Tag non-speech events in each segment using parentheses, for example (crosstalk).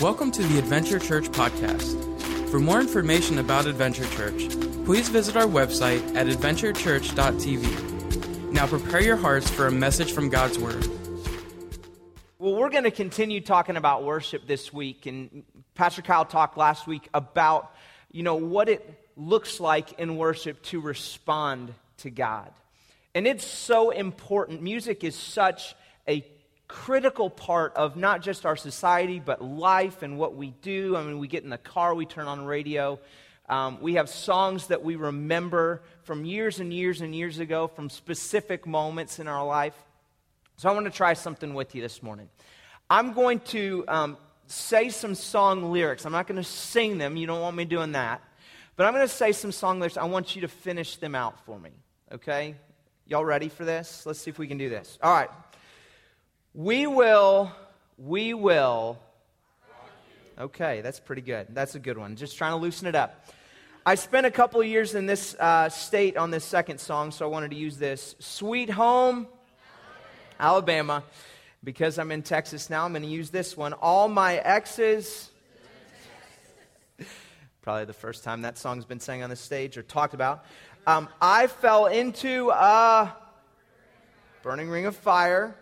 Welcome to the Adventure Church podcast. For more information about Adventure Church, please visit our website at adventurechurch.tv. Now prepare your hearts for a message from God's Word. Well, we're going to continue talking about worship this week. And Pastor Kyle talked last week about, you know, what it looks like in worship to respond to God. And it's so important. Music is such a critical part of not just our society, but life and what we do. I mean, we get in the car, we turn on radio. Um, we have songs that we remember from years and years and years ago, from specific moments in our life. So I want to try something with you this morning. I'm going to um, say some song lyrics. I'm not going to sing them. You don't want me doing that. But I'm going to say some song lyrics. I want you to finish them out for me. Okay? Y'all ready for this? Let's see if we can do this. All right. We will, we will. Okay, that's pretty good. That's a good one. Just trying to loosen it up. I spent a couple of years in this uh, state on this second song, so I wanted to use this. Sweet Home, Alabama. Because I'm in Texas now, I'm going to use this one. All my exes. Probably the first time that song's been sang on the stage or talked about. Um, I fell into a burning ring of fire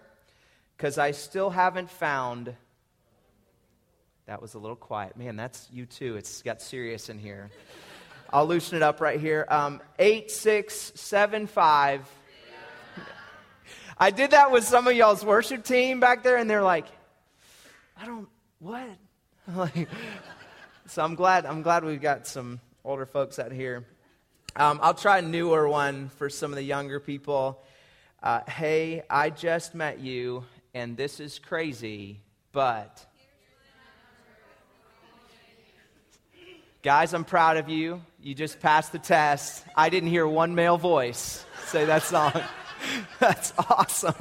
because I still haven't found. That was a little quiet. Man, that's U2. It's got serious in here. I'll loosen it up right here. Um, 8675. I did that with some of y'all's worship team back there, and they're like, I don't, what? (laughs) so I'm glad, I'm glad we've got some older folks out here. Um, I'll try a newer one for some of the younger people. Uh, hey, I just met you, and this is crazy, but. Guys, I'm proud of you. You just passed the test. I didn't hear one male voice say that song. (laughs) That's awesome.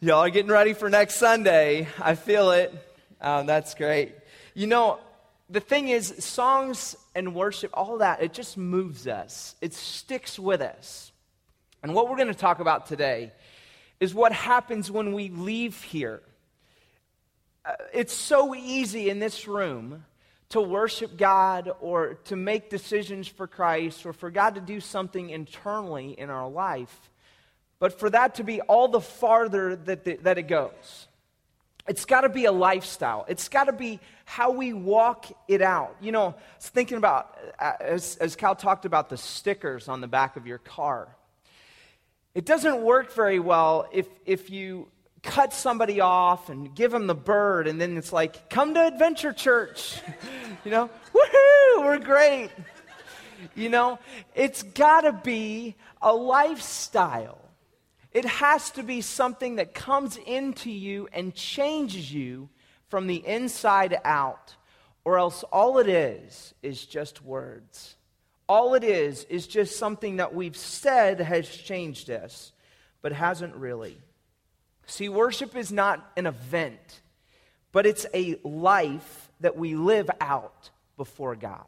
Y'all are getting ready for next Sunday. I feel it. Um, that's great. You know, the thing is, songs and worship, all that, it just moves us, it sticks with us. And what we're going to talk about today is what happens when we leave here. Uh, it's so easy in this room to worship God or to make decisions for Christ or for God to do something internally in our life, but for that to be all the farther that, the, that it goes. It's got to be a lifestyle. It's got to be how we walk it out. You know, I was thinking about, uh, as, as Cal talked about the stickers on the back of your car. It doesn't work very well if, if you cut somebody off and give them the bird, and then it's like, come to Adventure Church. (laughs) you know, woohoo, we're great. You know, it's got to be a lifestyle. It has to be something that comes into you and changes you from the inside out, or else all it is is just words. All it is is just something that we've said has changed us, but hasn't really. See, worship is not an event, but it's a life that we live out before God.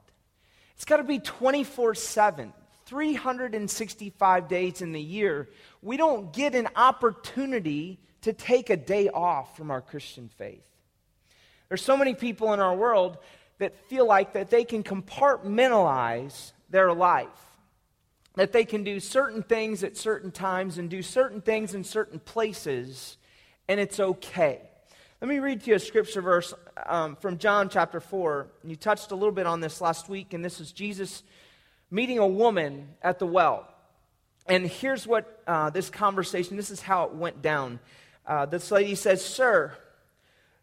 It's got to be 24 7, 365 days in the year. We don't get an opportunity to take a day off from our Christian faith. There's so many people in our world that feel like that they can compartmentalize their life. That they can do certain things at certain times and do certain things in certain places, and it's okay. Let me read to you a scripture verse um, from John chapter 4. You touched a little bit on this last week, and this is Jesus meeting a woman at the well. And here's what uh, this conversation, this is how it went down. Uh, this lady says, Sir,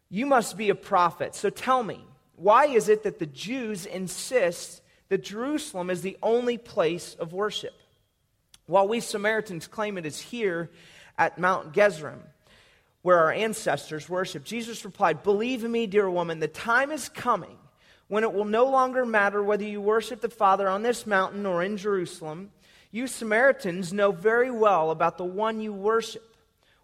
you must be a prophet. So tell me, why is it that the Jews insist that Jerusalem is the only place of worship, while we Samaritans claim it is here at Mount Gerizim, where our ancestors worshiped. Jesus replied, Believe me, dear woman, the time is coming when it will no longer matter whether you worship the Father on this mountain or in Jerusalem. You Samaritans know very well about the one you worship,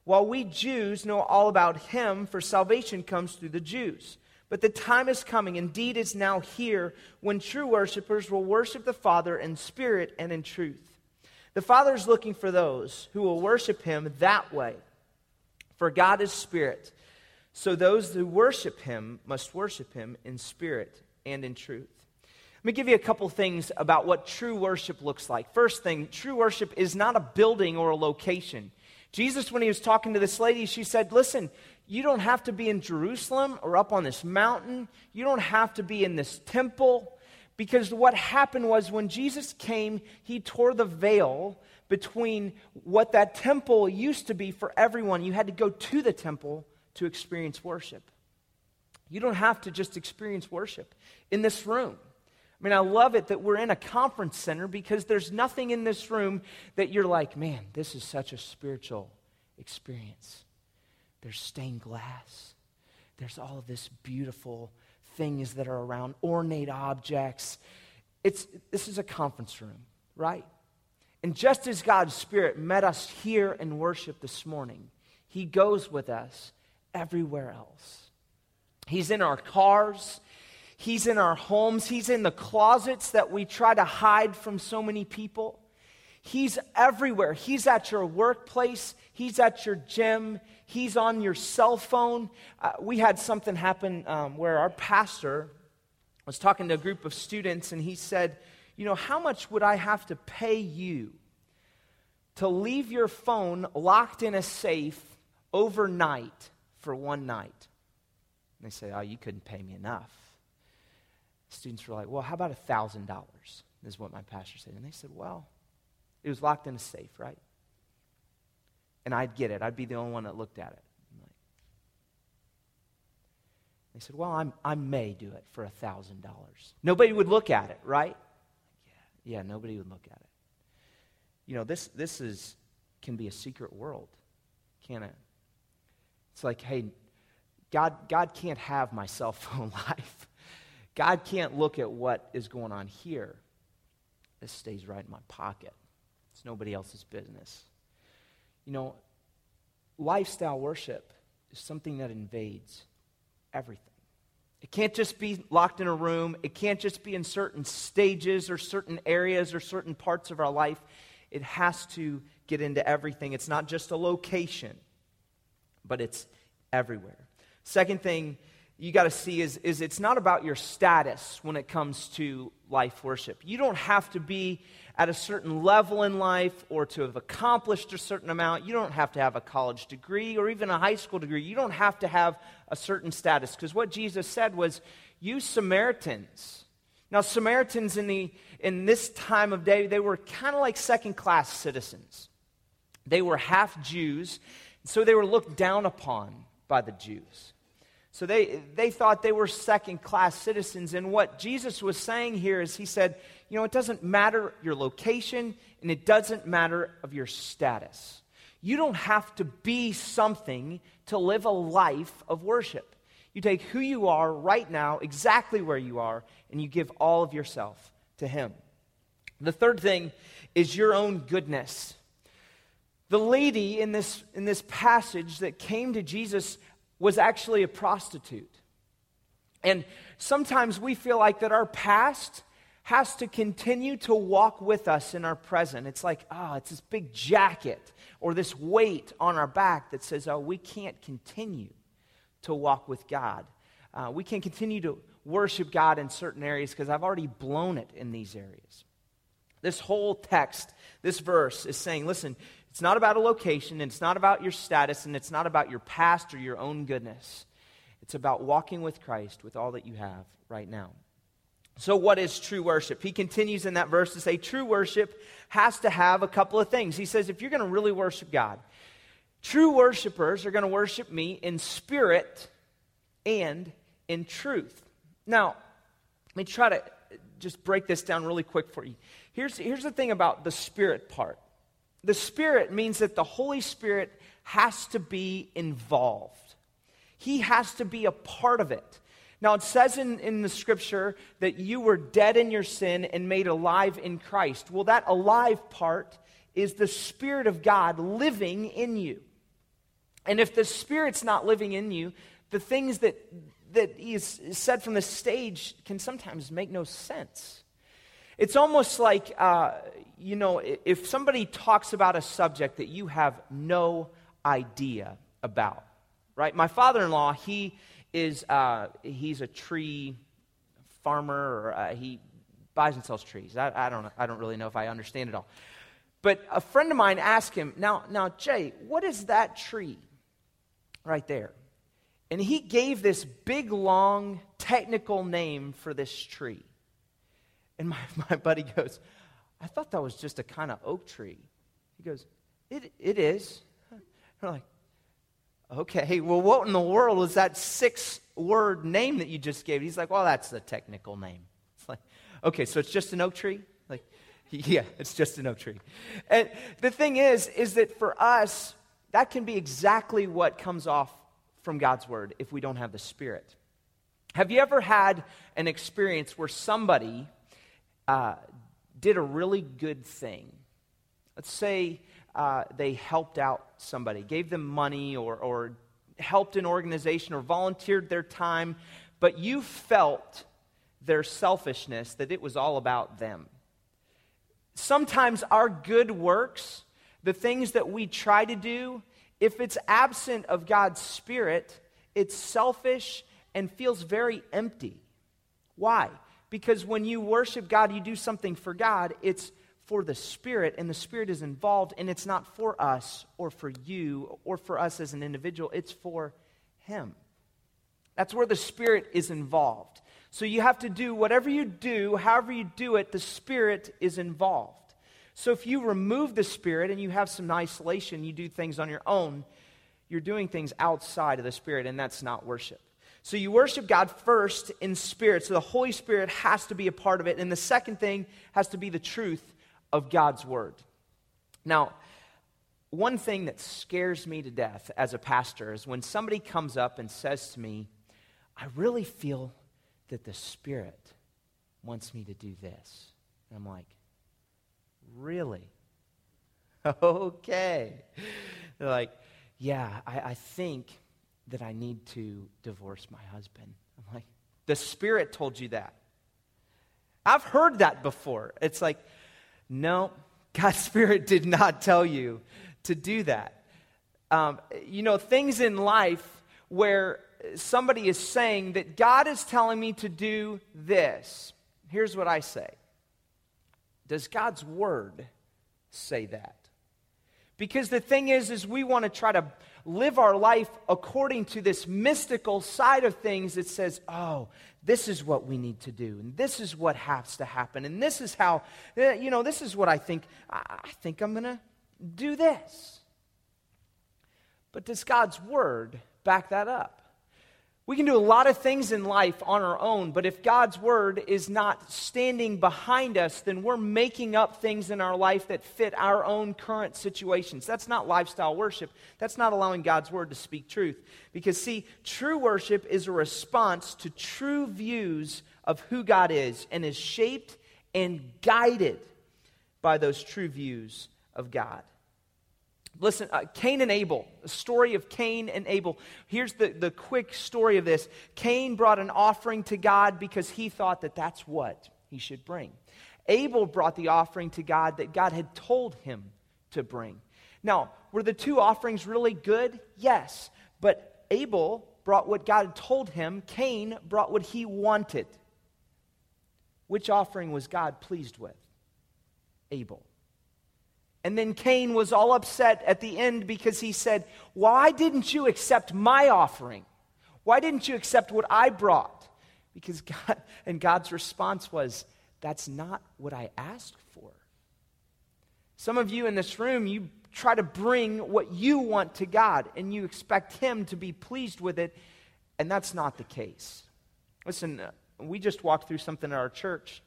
while we Jews know all about him, for salvation comes through the Jews. But the time is coming, indeed is now here, when true worshipers will worship the Father in spirit and in truth. The Father is looking for those who will worship him that way. For God is spirit. So those who worship him must worship him in spirit and in truth. Let me give you a couple things about what true worship looks like. First thing, true worship is not a building or a location. Jesus, when he was talking to this lady, she said, Listen, you don't have to be in Jerusalem or up on this mountain. You don't have to be in this temple. Because what happened was when Jesus came, he tore the veil between what that temple used to be for everyone. You had to go to the temple to experience worship. You don't have to just experience worship in this room. I mean, I love it that we're in a conference center because there's nothing in this room that you're like, man, this is such a spiritual experience. There's stained glass, there's all of this beautiful things that are around, ornate objects. It's, this is a conference room, right? And just as God's Spirit met us here in worship this morning, He goes with us everywhere else. He's in our cars, He's in our homes, He's in the closets that we try to hide from so many people. He's everywhere. He's at your workplace, He's at your gym, He's on your cell phone. Uh, we had something happen um, where our pastor was talking to a group of students, and he said, You know, how much would I have to pay you to leave your phone locked in a safe overnight for one night? And they say, Oh, you couldn't pay me enough. Students were like, Well, how about a $1,000? Is what my pastor said. And they said, Well, it was locked in a safe, right? And I'd get it. I'd be the only one that looked at it. Like, they said, Well, I'm, I may do it for a $1,000. Nobody would look at it, right? Yeah, yeah, nobody would look at it. You know, this, this is, can be a secret world, can it? It's like, hey, God, God can't have my cell phone (laughs) life. God can't look at what is going on here. This stays right in my pocket. It's nobody else's business. You know, lifestyle worship is something that invades everything. It can't just be locked in a room. It can't just be in certain stages or certain areas or certain parts of our life. It has to get into everything. It's not just a location, but it's everywhere. Second thing you got to see is, is it's not about your status when it comes to life worship. You don't have to be at a certain level in life or to have accomplished a certain amount. You don't have to have a college degree or even a high school degree. You don't have to have a certain status. Because what Jesus said was, you Samaritans. Now, Samaritans in, the, in this time of day, they were kind of like second class citizens. They were half Jews, so they were looked down upon by the Jews. So they, they thought they were second class citizens. And what Jesus was saying here is he said, you know, it doesn't matter your location and it doesn't matter of your status. You don't have to be something to live a life of worship. You take who you are right now, exactly where you are, and you give all of yourself to Him. The third thing is your own goodness. The lady in this, in this passage that came to Jesus was actually a prostitute. And sometimes we feel like that our past has to continue to walk with us in our present. It's like, ah, oh, it's this big jacket or this weight on our back that says, oh, we can't continue to walk with God. Uh, we can't continue to worship God in certain areas because I've already blown it in these areas. This whole text, this verse is saying, listen, it's not about a location, and it's not about your status, and it's not about your past or your own goodness. It's about walking with Christ with all that you have right now. So, what is true worship? He continues in that verse to say true worship has to have a couple of things. He says, if you're going to really worship God, true worshipers are going to worship me in spirit and in truth. Now, let me try to just break this down really quick for you. Here's, here's the thing about the spirit part the Spirit means that the Holy Spirit has to be involved, He has to be a part of it. Now, it says in, in the scripture that you were dead in your sin and made alive in Christ. Well, that alive part is the Spirit of God living in you. And if the Spirit's not living in you, the things that, that is said from the stage can sometimes make no sense. It's almost like, uh, you know, if somebody talks about a subject that you have no idea about, right? My father in law, he is uh, he's a tree farmer, or uh, he buys and sells trees. I, I, don't, I don't really know if I understand it all. But a friend of mine asked him, now, now, Jay, what is that tree right there? And he gave this big, long, technical name for this tree. And my, (laughs) my buddy goes, I thought that was just a kind of oak tree. He goes, It, it is. (laughs) We're like, okay, well, what in the world is that six word name that you just gave? He's like, well, that's the technical name. It's like, okay, so it's just an oak tree? Like, (laughs) yeah, it's just an oak tree. And the thing is, is that for us, that can be exactly what comes off from God's word if we don't have the Spirit. Have you ever had an experience where somebody uh, did a really good thing? Let's say uh, they helped out somebody, gave them money, or, or helped an organization, or volunteered their time, but you felt their selfishness, that it was all about them. Sometimes our good works, the things that we try to do, if it's absent of God's Spirit, it's selfish and feels very empty. Why? Because when you worship God, you do something for God, it's for the Spirit, and the Spirit is involved, and it's not for us or for you or for us as an individual, it's for Him. That's where the Spirit is involved. So you have to do whatever you do, however you do it, the Spirit is involved. So if you remove the Spirit and you have some isolation, you do things on your own, you're doing things outside of the Spirit, and that's not worship. So you worship God first in spirit. So the Holy Spirit has to be a part of it. And the second thing has to be the truth of God's word. Now, one thing that scares me to death as a pastor is when somebody comes up and says to me, I really feel that the Spirit wants me to do this. And I'm like, really? (laughs) okay. They're like, yeah, I, I think that I need to divorce my husband. I'm like, the Spirit told you that. I've heard that before. It's like, no, God's Spirit did not tell you to do that. Um, you know, things in life where somebody is saying that God is telling me to do this. Here's what I say Does God's Word say that? Because the thing is, is we want to try to live our life according to this mystical side of things that says, oh, this is what we need to do, and this is what has to happen, and this is how, eh, you know, this is what I think. I think I'm going to do this. But does God's word back that up? We can do a lot of things in life on our own, but if God's word is not standing behind us, then we're making up things in our life that fit our own current situations. That's not lifestyle worship. That's not allowing God's word to speak truth. Because, see, true worship is a response to true views of who God is and is shaped and guided by those true views of God. Listen, uh, Cain and Abel, the story of Cain and Abel. Here's the, the quick story of this Cain brought an offering to God because he thought that that's what he should bring. Abel brought the offering to God that God had told him to bring. Now, were the two offerings really good? Yes. But Abel brought what God had told him, Cain brought what he wanted. Which offering was God pleased with? Abel. And then Cain was all upset at the end because he said, Why didn't you accept my offering? Why didn't you accept what I brought? Because God, and God's response was, That's not what I asked for. Some of you in this room, you try to bring what you want to God and you expect Him to be pleased with it, and that's not the case. Listen, uh, we just walked through something at our church,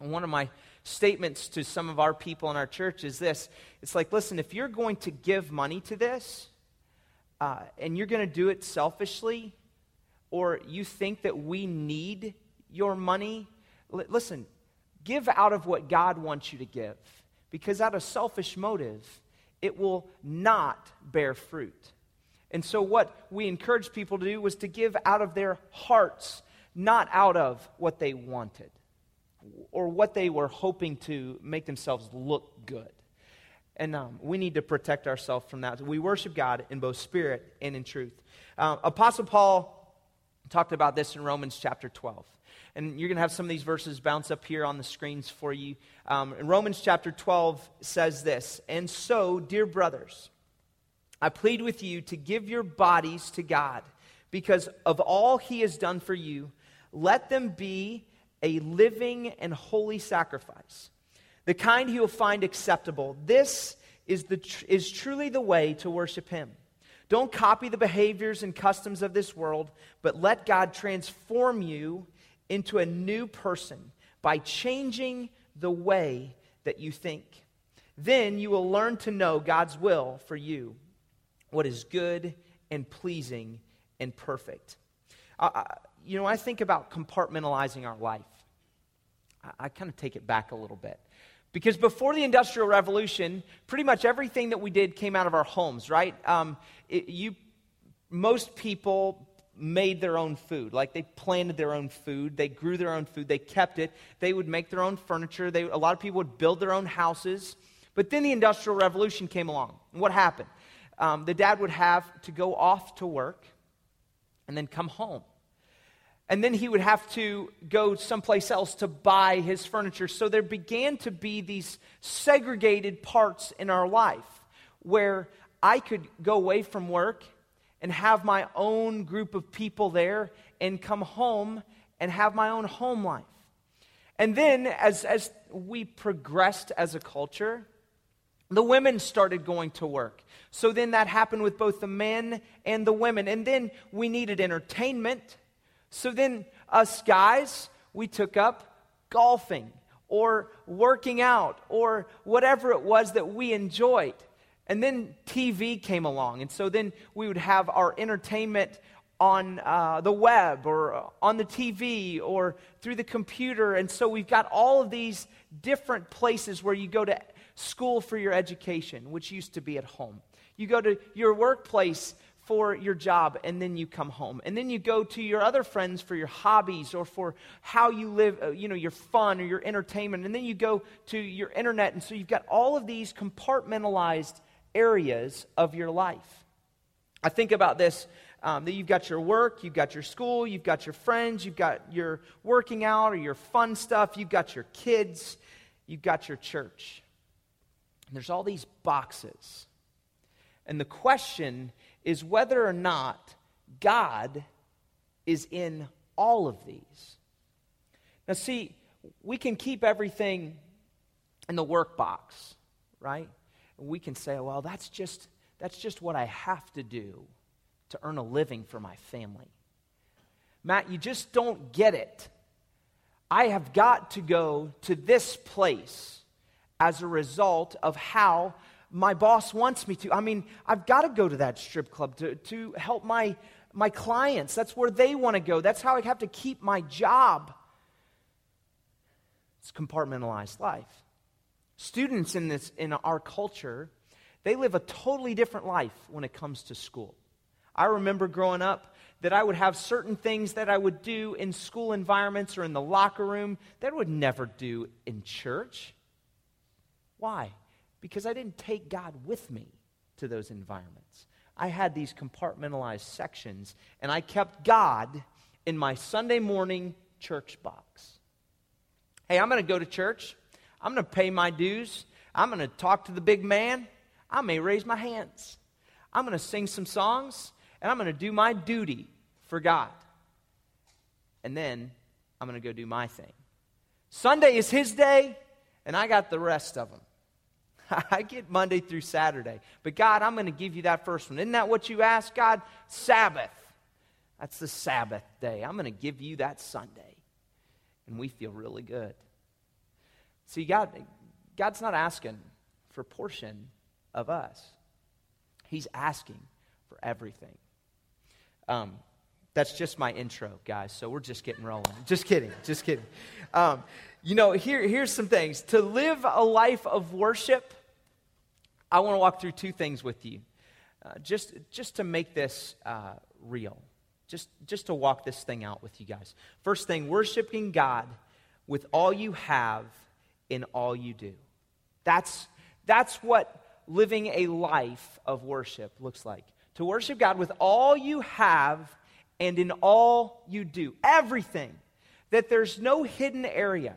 and one of my statements to some of our people in our church is this it's like, listen, if you're going to give money to this uh, and you're going to do it selfishly, or you think that we need your money, l- listen, give out of what God wants you to give. Because out of selfish motive, it will not bear fruit. And so, what we encouraged people to do was to give out of their hearts, not out of what they wanted or what they were hoping to make themselves look good. And um, we need to protect ourselves from that. We worship God in both spirit and in truth. Uh, Apostle Paul talked about this in Romans chapter 12. And you're going to have some of these verses bounce up here on the screens for you. Um, in Romans chapter 12 says this And so, dear brothers, I plead with you to give your bodies to God because of all he has done for you. Let them be a living and holy sacrifice the kind he will find acceptable. This is, the, is truly the way to worship him. Don't copy the behaviors and customs of this world, but let God transform you into a new person by changing the way that you think. Then you will learn to know God's will for you, what is good and pleasing and perfect. Uh, you know, I think about compartmentalizing our life. I, kind of take it back a little bit. Because before the Industrial Revolution, pretty much everything that we did came out of our homes, right? Um, it, you, most people made their own food. Like they planted their own food, they grew their own food, they kept it. They would make their own furniture. They, a lot of people would build their own houses. But then the Industrial Revolution came along. And what happened? Um, the dad would have to go off to work and then come home. And then he would have to go someplace else to buy his furniture. So there began to be these segregated parts in our life where I could go away from work and have my own group of people there and come home and have my own home life. And then as, as we progressed as a culture, the women started going to work. So then that happened with both the men and the women. And then we needed entertainment so then, us guys, we took up golfing or working out or whatever it was that we enjoyed. And then TV came along. And so then we would have our entertainment on uh, the web or on the TV or through the computer. And so we've got all of these different places where you go to school for your education, which used to be at home. You go to your workplace for your job and then you come home. And then you go to your other friends for your hobbies or for how you live uh, you know your fun or your entertainment. And then you go to your internet and so you've got all of these compartmentalized areas of your life. I think about this um, that you've got your work you've got your school you've got your friends you've got your working out or your fun stuff you've got your kids you've got your church. And there's all these boxes. And the question is whether or not God is in all of these. Now, see, we can keep everything in the work box, right? We can say, well, that's just, that's just what I have to do to earn a living for my family. Matt, you just don't get it. I have got to go to this place as a result of how my boss wants me to. I mean, I've got to go to that strip club to, to help my, my clients. That's where they want to go. That's how I have to keep my job. It's compartmentalized life. Students in, this, in our culture, they live a totally different life when it comes to school. I remember growing up that I would have certain things that I would do in school environments or in the locker room that I would never do in church. Why? Because I didn't take God with me to those environments. I had these compartmentalized sections, and I kept God in my Sunday morning church box. Hey, I'm going to go to church. I'm going to pay my dues. I'm going to talk to the big man. I may raise my hands. I'm going to sing some songs, and I'm going to do my duty for God. And then I'm going to go do my thing. Sunday is His day, and I got the rest of them. (laughs) I get Monday through Saturday. But God, I'm going to give you that first one. Isn't that what you asked, God? Sabbath. That's the Sabbath day. I'm going to give you that Sunday. And we feel really good. See, God, God's not asking for portion of us, He's asking for everything. Um, that's just my intro, guys. So we're just getting rolling. Just kidding. Just kidding. Um, you know, here, here's some things. To live a life of worship, I want to walk through two things with you, uh, just, just to make this uh, real, just, just to walk this thing out with you guys. First thing, worshiping God with all you have in all you do. That's, that's what living a life of worship looks like. To worship God with all you have and in all you do. Everything. That there's no hidden area.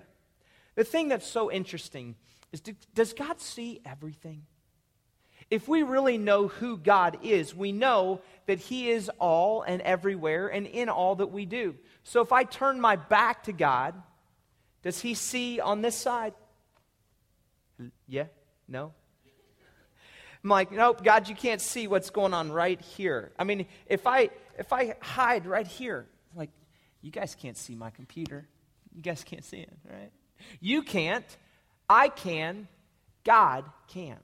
The thing that's so interesting is does God see everything? If we really know who God is, we know that He is all and everywhere and in all that we do. So if I turn my back to God, does He see on this side? Yeah? No? I'm like, nope, God, you can't see what's going on right here. I mean, if I if I hide right here, like, you guys can't see my computer. You guys can't see it, right? You can't. I can. God can.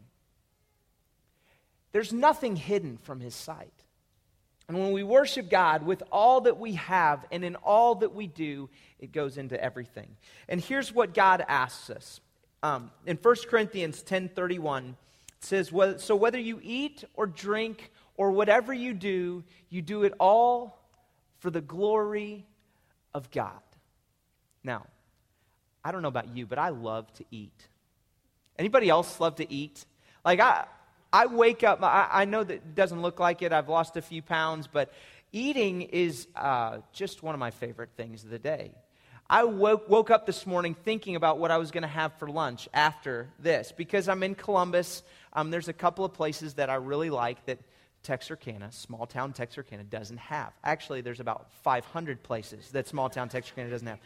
There's nothing hidden from his sight. And when we worship God with all that we have and in all that we do, it goes into everything. And here's what God asks us. Um, in 1 Corinthians 10:31, it says, "So whether you eat or drink or whatever you do, you do it all for the glory of God." Now, I don't know about you, but I love to eat. Anybody else love to eat? Like I I wake up, I, I know that it doesn't look like it. I've lost a few pounds, but eating is uh, just one of my favorite things of the day. I woke, woke up this morning thinking about what I was going to have for lunch after this because I'm in Columbus. Um, there's a couple of places that I really like that Texarkana, small town Texarkana, doesn't have. Actually, there's about 500 places that small town Texarkana doesn't have.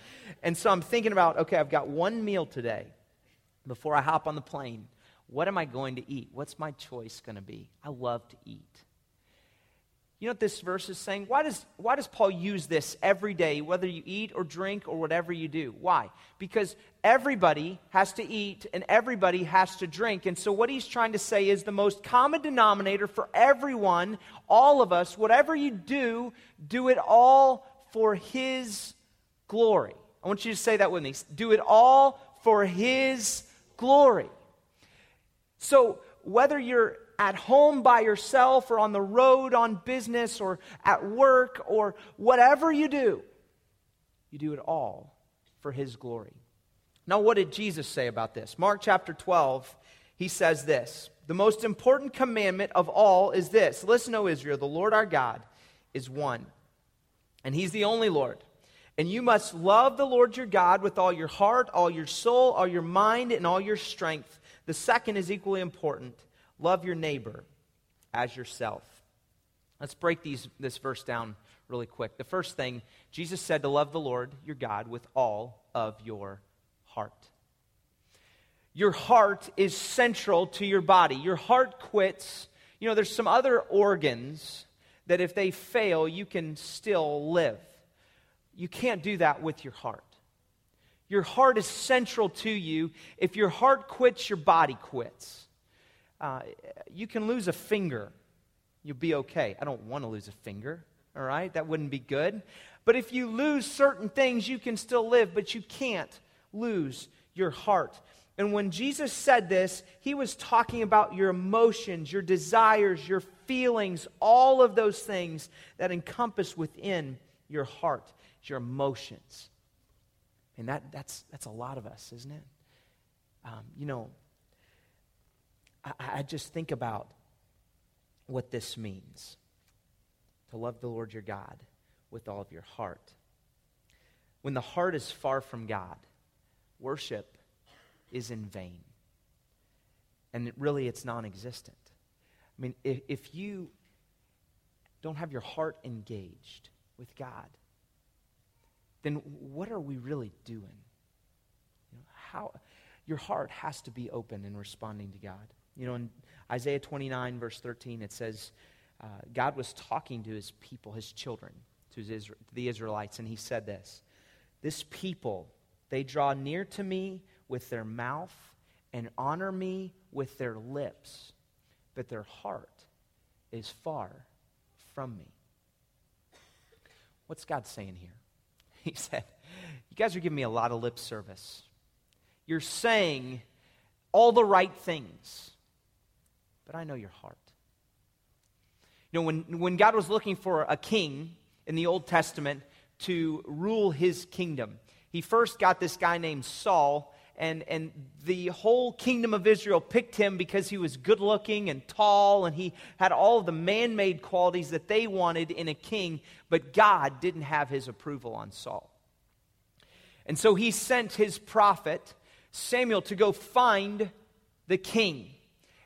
And so I'm thinking about okay, I've got one meal today before I hop on the plane. What am I going to eat? What's my choice going to be? I love to eat. You know what this verse is saying? Why does, why does Paul use this every day, whether you eat or drink or whatever you do? Why? Because everybody has to eat and everybody has to drink. And so, what he's trying to say is the most common denominator for everyone, all of us, whatever you do, do it all for his glory. I want you to say that with me. Do it all for his glory. So, whether you're at home by yourself or on the road on business or at work or whatever you do, you do it all for His glory. Now, what did Jesus say about this? Mark chapter 12, he says this The most important commandment of all is this Listen, O Israel, the Lord our God is one, and He's the only Lord. And you must love the Lord your God with all your heart, all your soul, all your mind, and all your strength. The second is equally important love your neighbor as yourself. Let's break these, this verse down really quick. The first thing, Jesus said to love the Lord your God with all of your heart. Your heart is central to your body. Your heart quits. You know, there's some other organs that if they fail, you can still live. You can't do that with your heart. Your heart is central to you. If your heart quits, your body quits. Uh, you can lose a finger, you'll be okay. I don't want to lose a finger, all right? That wouldn't be good. But if you lose certain things, you can still live, but you can't lose your heart. And when Jesus said this, he was talking about your emotions, your desires, your feelings, all of those things that encompass within your heart, your emotions. And that, that's, that's a lot of us, isn't it? Um, you know, I, I just think about what this means to love the Lord your God with all of your heart. When the heart is far from God, worship is in vain. And it really, it's non existent. I mean, if, if you don't have your heart engaged with God, then what are we really doing? You know, how, your heart has to be open in responding to God. You know, in Isaiah 29, verse 13, it says, uh, God was talking to his people, his children, to his, the Israelites, and he said this This people, they draw near to me with their mouth and honor me with their lips, but their heart is far from me. What's God saying here? (laughs) He said, You guys are giving me a lot of lip service. You're saying all the right things, but I know your heart. You know, when, when God was looking for a king in the Old Testament to rule his kingdom, he first got this guy named Saul, and, and the whole kingdom of Israel picked him because he was good looking and tall, and he had all the man made qualities that they wanted in a king, but God didn't have his approval on Saul. And so he sent his prophet, Samuel, to go find the king.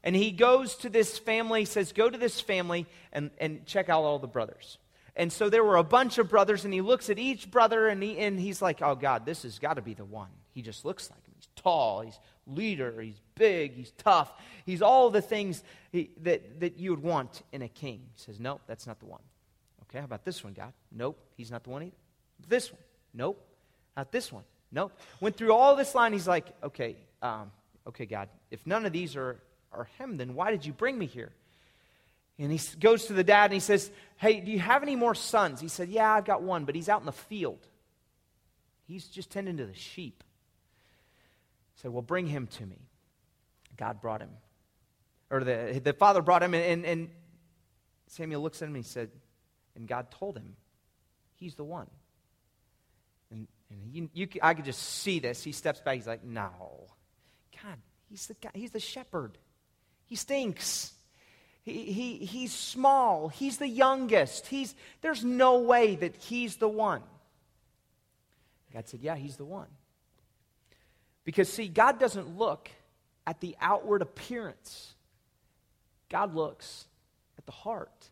And he goes to this family, says, Go to this family and, and check out all the brothers. And so there were a bunch of brothers, and he looks at each brother, and, he, and he's like, Oh, God, this has got to be the one. He just looks like him. He's tall, he's leader, he's big, he's tough. He's all the things he, that, that you would want in a king. He says, Nope, that's not the one. Okay, how about this one, God? Nope, he's not the one either. This one? Nope, not this one. Nope. Went through all this line. He's like, Okay, um, okay, God, if none of these are, are him, then why did you bring me here? And he goes to the dad and he says, Hey, do you have any more sons? He said, Yeah, I've got one, but he's out in the field. He's just tending to the sheep. He said, Well, bring him to me. God brought him. Or the, the father brought him, and, and, and Samuel looks at him and he said, And God told him, He's the one. And, and you, you, I could just see this. He steps back. He's like, No. God, he's the, guy, he's the shepherd. He stinks. He, he, he's small. He's the youngest. He's, there's no way that he's the one. God said, Yeah, he's the one. Because, see, God doesn't look at the outward appearance, God looks at the heart.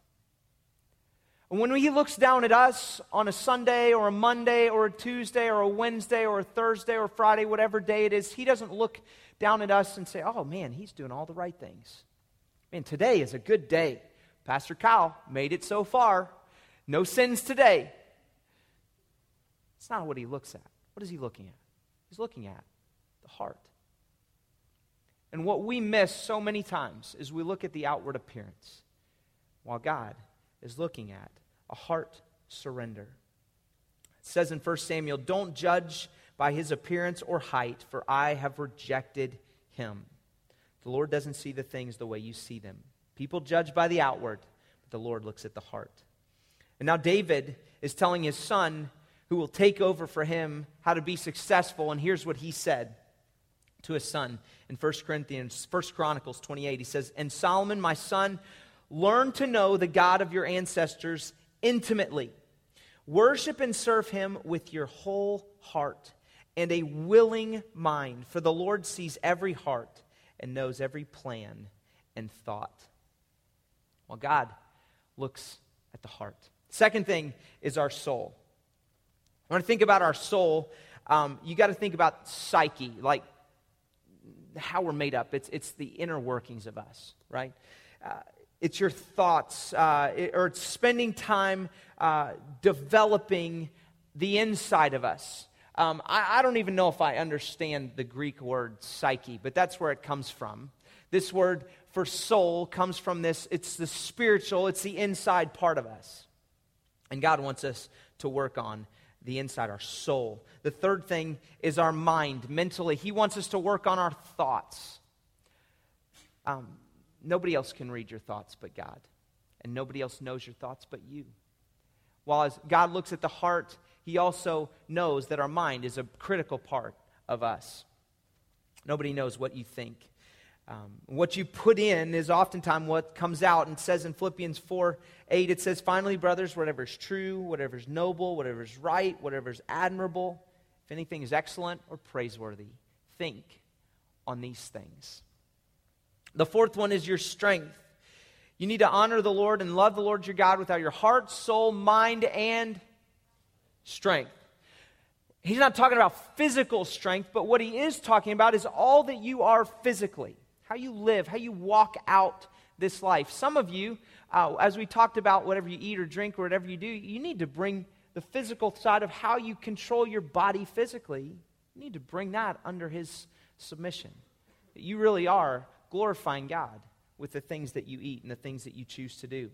And when He looks down at us on a Sunday or a Monday or a Tuesday or a Wednesday or a Thursday or Friday, whatever day it is, He doesn't look down at us and say, oh man, he's doing all the right things. Man, today is a good day. Pastor Kyle made it so far. No sins today. It's not what he looks at. What is he looking at? He's looking at the heart. And what we miss so many times is we look at the outward appearance, while God is looking at a heart surrender. It says in 1 Samuel, don't judge by his appearance or height, for I have rejected him. The Lord doesn't see the things the way you see them. People judge by the outward, but the Lord looks at the heart. And now David is telling his son, who will take over for him, how to be successful. And here's what he said to his son in 1 Corinthians, 1 Chronicles 28. He says, And Solomon, my son, learn to know the God of your ancestors intimately. Worship and serve him with your whole heart and a willing mind, for the Lord sees every heart and knows every plan and thought. Well, God looks at the heart. Second thing is our soul. When I think about our soul, um, you got to think about psyche, like how we're made up. It's, it's the inner workings of us, right? Uh, it's your thoughts, uh, it, or it's spending time uh, developing the inside of us. Um, I, I don't even know if I understand the Greek word psyche, but that's where it comes from. This word for soul comes from this it's the spiritual, it's the inside part of us. And God wants us to work on the inside, our soul. The third thing is our mind, mentally. He wants us to work on our thoughts. Um, nobody else can read your thoughts but God, and nobody else knows your thoughts but you. While as God looks at the heart, he also knows that our mind is a critical part of us. Nobody knows what you think. Um, what you put in is oftentimes what comes out. And says in Philippians 4 8, it says, Finally, brothers, whatever is true, whatever is noble, whatever is right, whatever is admirable, if anything is excellent or praiseworthy, think on these things. The fourth one is your strength. You need to honor the Lord and love the Lord your God with all your heart, soul, mind, and strength. He's not talking about physical strength, but what he is talking about is all that you are physically, how you live, how you walk out this life. Some of you, uh, as we talked about whatever you eat or drink or whatever you do, you need to bring the physical side of how you control your body physically. You need to bring that under his submission. You really are glorifying God with the things that you eat and the things that you choose to do.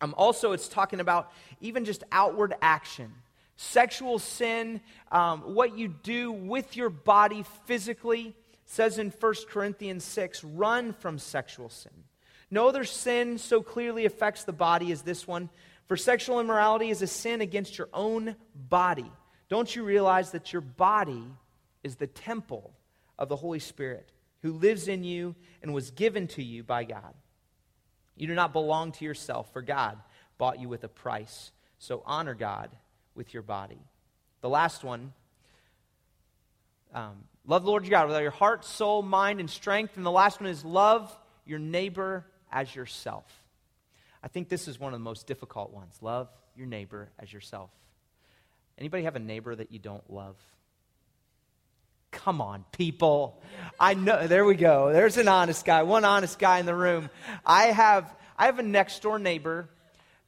Um, also, it's talking about even just outward action sexual sin, um, what you do with your body physically, says in 1 Corinthians 6 run from sexual sin. No other sin so clearly affects the body as this one. For sexual immorality is a sin against your own body. Don't you realize that your body is the temple of the Holy Spirit, who lives in you and was given to you by God. You do not belong to yourself, for God bought you with a price. So honor God with your body. The last one um, love the Lord your God with all your heart, soul, mind, and strength. And the last one is love your neighbor as yourself. I think this is one of the most difficult ones. Love your neighbor as yourself. Anybody have a neighbor that you don't love? Come on, people. I know there we go. There's an honest guy, one honest guy in the room. I have I have a next door neighbor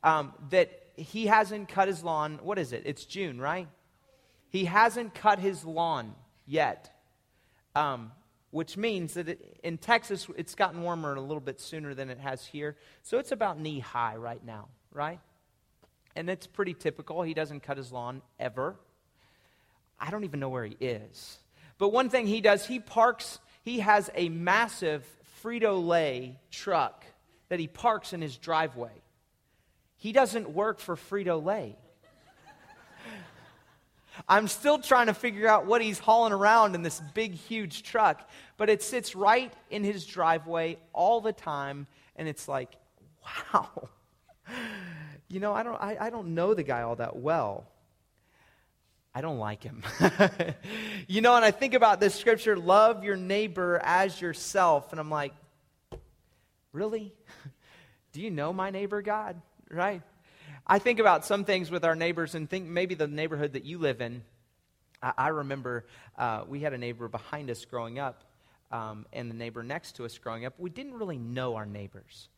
um, that he hasn't cut his lawn. What is it? It's June, right? He hasn't cut his lawn yet, um, which means that it, in Texas it's gotten warmer a little bit sooner than it has here. So it's about knee high right now, right? And it's pretty typical. He doesn't cut his lawn ever. I don't even know where he is. But one thing he does, he parks, he has a massive Frito Lay truck that he parks in his driveway. He doesn't work for Frito Lay. I'm still trying to figure out what he's hauling around in this big, huge truck, but it sits right in his driveway all the time, and it's like, wow. You know, I don't, I, I don't know the guy all that well. I don't like him. (laughs) you know, and I think about this scripture love your neighbor as yourself, and I'm like, really? (laughs) Do you know my neighbor, God? Right? I think about some things with our neighbors and think maybe the neighborhood that you live in. I, I remember uh, we had a neighbor behind us growing up, um, and the neighbor next to us growing up. We didn't really know our neighbors.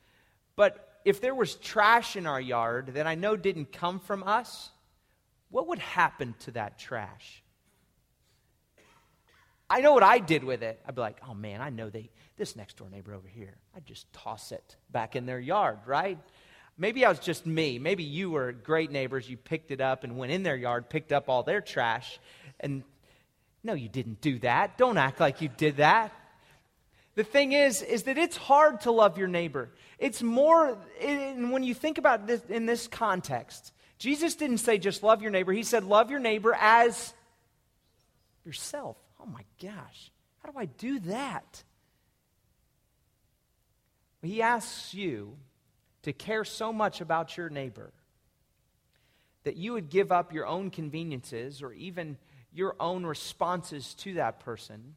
But if there was trash in our yard that I know didn't come from us, what would happen to that trash? I know what I did with it. I'd be like, oh man, I know they, this next door neighbor over here, I'd just toss it back in their yard, right? Maybe I was just me. Maybe you were great neighbors. You picked it up and went in their yard, picked up all their trash. And no, you didn't do that. Don't act like you did that. The thing is, is that it's hard to love your neighbor. It's more, and when you think about this in this context, Jesus didn't say just love your neighbor. He said love your neighbor as yourself. Oh my gosh, how do I do that? He asks you to care so much about your neighbor that you would give up your own conveniences or even your own responses to that person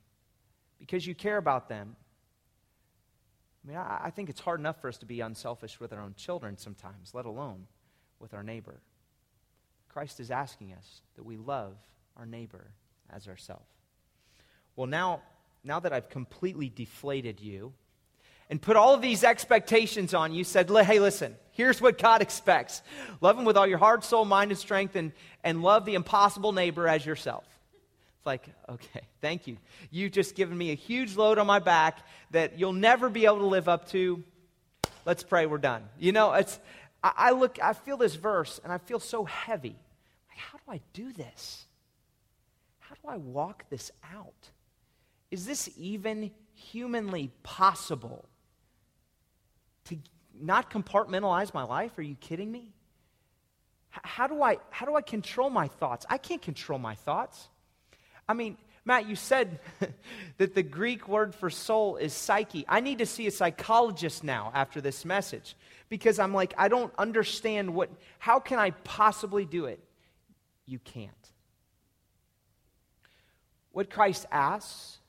because you care about them I mean, I, I think it's hard enough for us to be unselfish with our own children sometimes, let alone with our neighbor. Christ is asking us that we love our neighbor as ourselves. Well, now, now that I've completely deflated you and put all of these expectations on you, said, hey, listen, here's what God (laughs) expects love Him with all your heart, soul, mind, and strength, and, and love the impossible neighbor as yourself. It's like, okay, thank you. You've just given me a huge load on my back that you'll never be able to live up to. Let's pray, we're done. You know, it's, I, I look, I feel this verse and I feel so heavy. Like, how do I do this? How do I walk this out? Is this even humanly possible to not compartmentalize my life? Are you kidding me? How do I, how do I control my thoughts? I can't control my thoughts. I mean, Matt, you said (laughs) that the Greek word for soul is psyche. I need to see a psychologist now after this message because I'm like, I don't understand what, how can I possibly do it? You can't. What Christ asks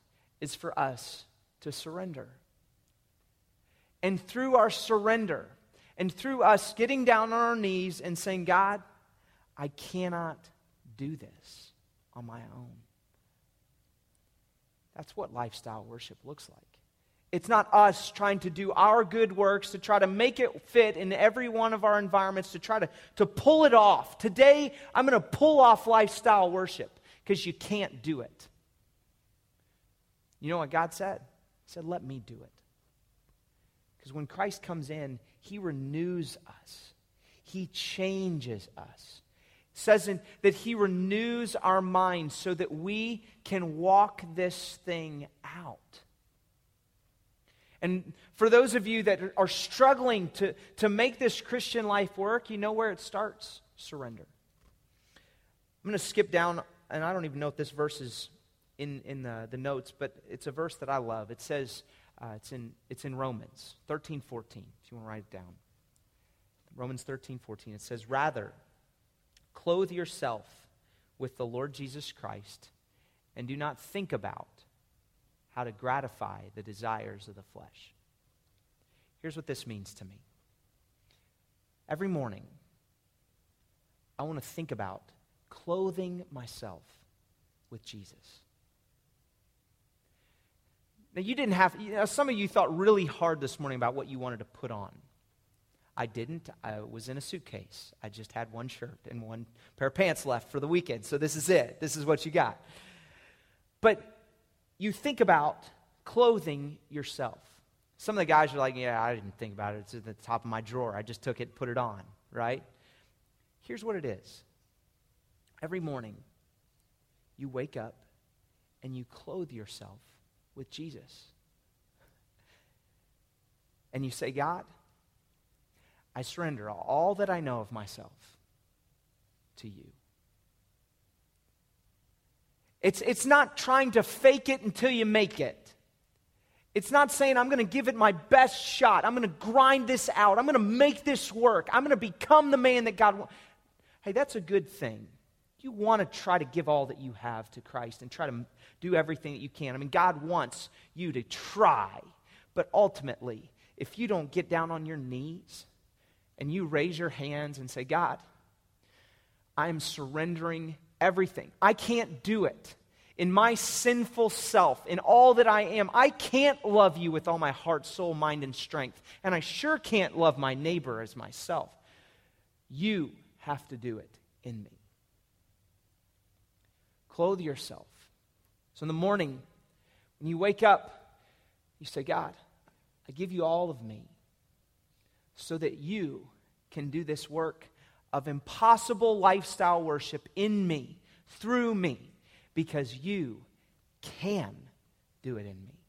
is for us to surrender. And through our surrender, and through us getting down on our knees and saying, God, I cannot do this on my own. That's what lifestyle worship looks like. It's not us trying to do our good works to try to make it fit in every one of our environments, to try to, to pull it off. Today, I'm going to pull off lifestyle worship because you can't do it. You know what God said? He said, Let me do it. Because when Christ comes in, he renews us, he changes us It says in, that he renews our minds so that we can walk this thing out. And for those of you that are struggling to, to make this Christian life work, you know where it starts? Surrender. I'm going to skip down, and I don't even know if this verse is in, in the, the notes, but it's a verse that I love. It says, uh, it's, in, it's in Romans 13, 14, if you want to write it down. Romans 13, 14. It says, Rather, clothe yourself with the Lord Jesus Christ and do not think about how to gratify the desires of the flesh. Here's what this means to me. Every morning, I want to think about clothing myself with Jesus. Now, you didn't have, you know, some of you thought really hard this morning about what you wanted to put on. I didn't. I was in a suitcase. I just had one shirt and one pair of pants left for the weekend. So this is it. This is what you got. But you think about clothing yourself. Some of the guys are like, yeah, I didn't think about it. It's at the top of my drawer. I just took it, put it on, right? Here's what it is every morning, you wake up and you clothe yourself with Jesus. And you say, God, I surrender all that I know of myself to you. It's, it's not trying to fake it until you make it. It's not saying, I'm going to give it my best shot. I'm going to grind this out. I'm going to make this work. I'm going to become the man that God wants. Hey, that's a good thing. You want to try to give all that you have to Christ and try to do everything that you can. I mean, God wants you to try. But ultimately, if you don't get down on your knees and you raise your hands and say, God, I am surrendering everything. I can't do it. In my sinful self, in all that I am, I can't love you with all my heart, soul, mind, and strength. And I sure can't love my neighbor as myself. You have to do it in me. Clothe yourself. So in the morning, when you wake up, you say, God, I give you all of me so that you can do this work of impossible lifestyle worship in me, through me, because you can do it in me.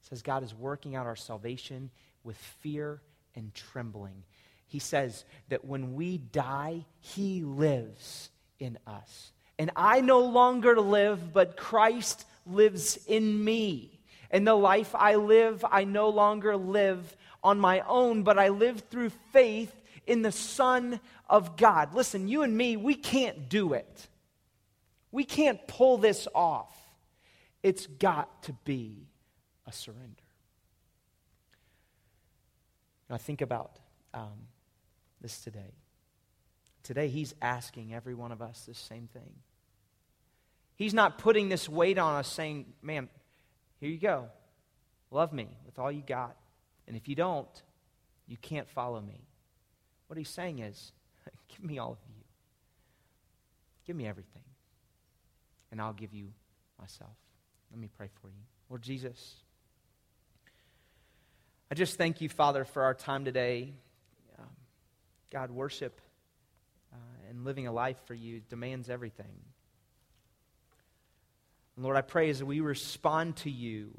It says God is working out our salvation with fear and trembling. He says that when we die, He lives in us. And I no longer live, but Christ lives in me. And the life I live, I no longer live on my own, but I live through faith in the Son of God. Listen, you and me, we can't do it. We can't pull this off. It's got to be a surrender. Now, think about um, this today. Today, He's asking every one of us the same thing. He's not putting this weight on us saying, man, here you go. Love me with all you got. And if you don't, you can't follow me. What he's saying is, (laughs) give me all of you. Give me everything. And I'll give you myself. Let me pray for you. Lord Jesus, I just thank you, Father, for our time today. Um, God, worship uh, and living a life for you demands everything. And Lord, I pray as we respond to you,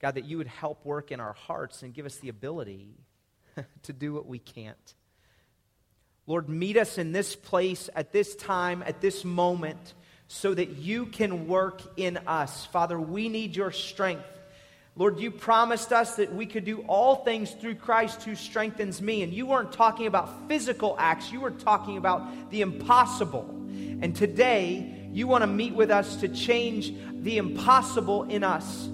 God, that you would help work in our hearts and give us the ability (laughs) to do what we can't. Lord, meet us in this place at this time, at this moment, so that you can work in us. Father, we need your strength. Lord, you promised us that we could do all things through Christ who strengthens me. And you weren't talking about physical acts, you were talking about the impossible. And today, you want to meet with us to change the impossible in us.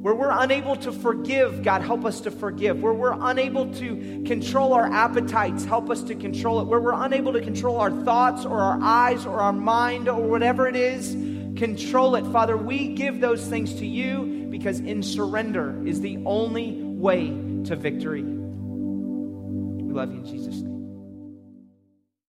Where we're unable to forgive, God, help us to forgive. Where we're unable to control our appetites, help us to control it. Where we're unable to control our thoughts or our eyes or our mind or whatever it is, control it. Father, we give those things to you because in surrender is the only way to victory. We love you in Jesus' name.